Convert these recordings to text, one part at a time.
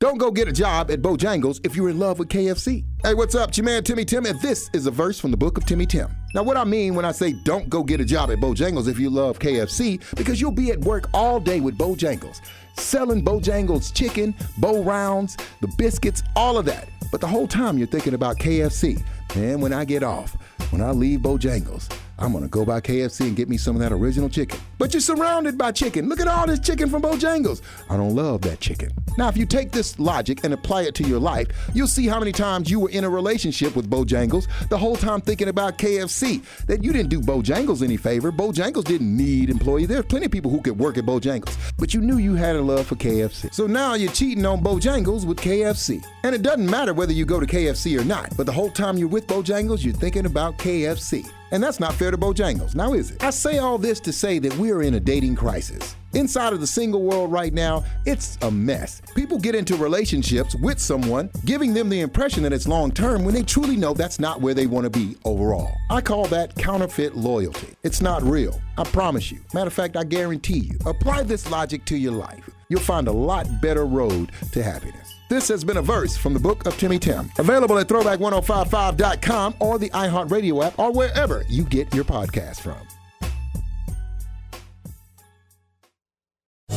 Don't go get a job at Bojangles if you're in love with KFC. Hey, what's up? It's your man Timmy Tim, and this is a verse from the book of Timmy Tim. Now, what I mean when I say don't go get a job at Bojangles if you love KFC, because you'll be at work all day with Bojangles, selling Bojangles chicken, Bo-Rounds, the biscuits, all of that. But the whole time you're thinking about KFC. And when I get off, when I leave Bojangles, I'm gonna go by KFC and get me some of that original chicken. But you're surrounded by chicken. Look at all this chicken from Bojangles. I don't love that chicken. Now, if you take this logic and apply it to your life, you'll see how many times you were in a relationship with Bojangles the whole time thinking about KFC. That you didn't do Bojangles any favor. Bojangles didn't need employees. There's plenty of people who could work at Bojangles, but you knew you had a love for KFC. So now you're cheating on Bojangles with KFC. And it doesn't matter whether you go to KFC or not, but the whole time you're with Bojangles, you're thinking about KFC. And that's not fair to Bojangles, now is it? I say all this to say that we're in a dating crisis. Inside of the single world right now, it's a mess. People get into relationships with someone, giving them the impression that it's long term when they truly know that's not where they want to be overall. I call that counterfeit loyalty. It's not real. I promise you. Matter of fact, I guarantee you. Apply this logic to your life. You'll find a lot better road to happiness. This has been a verse from the book of Timmy Tim. Available at throwback1055.com or the iHeartRadio app or wherever you get your podcast from.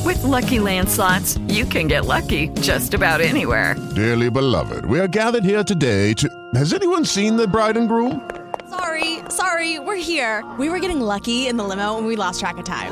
With Lucky Land slots, you can get lucky just about anywhere. Dearly beloved, we are gathered here today to. Has anyone seen the bride and groom? Sorry, sorry, we're here. We were getting lucky in the limo and we lost track of time.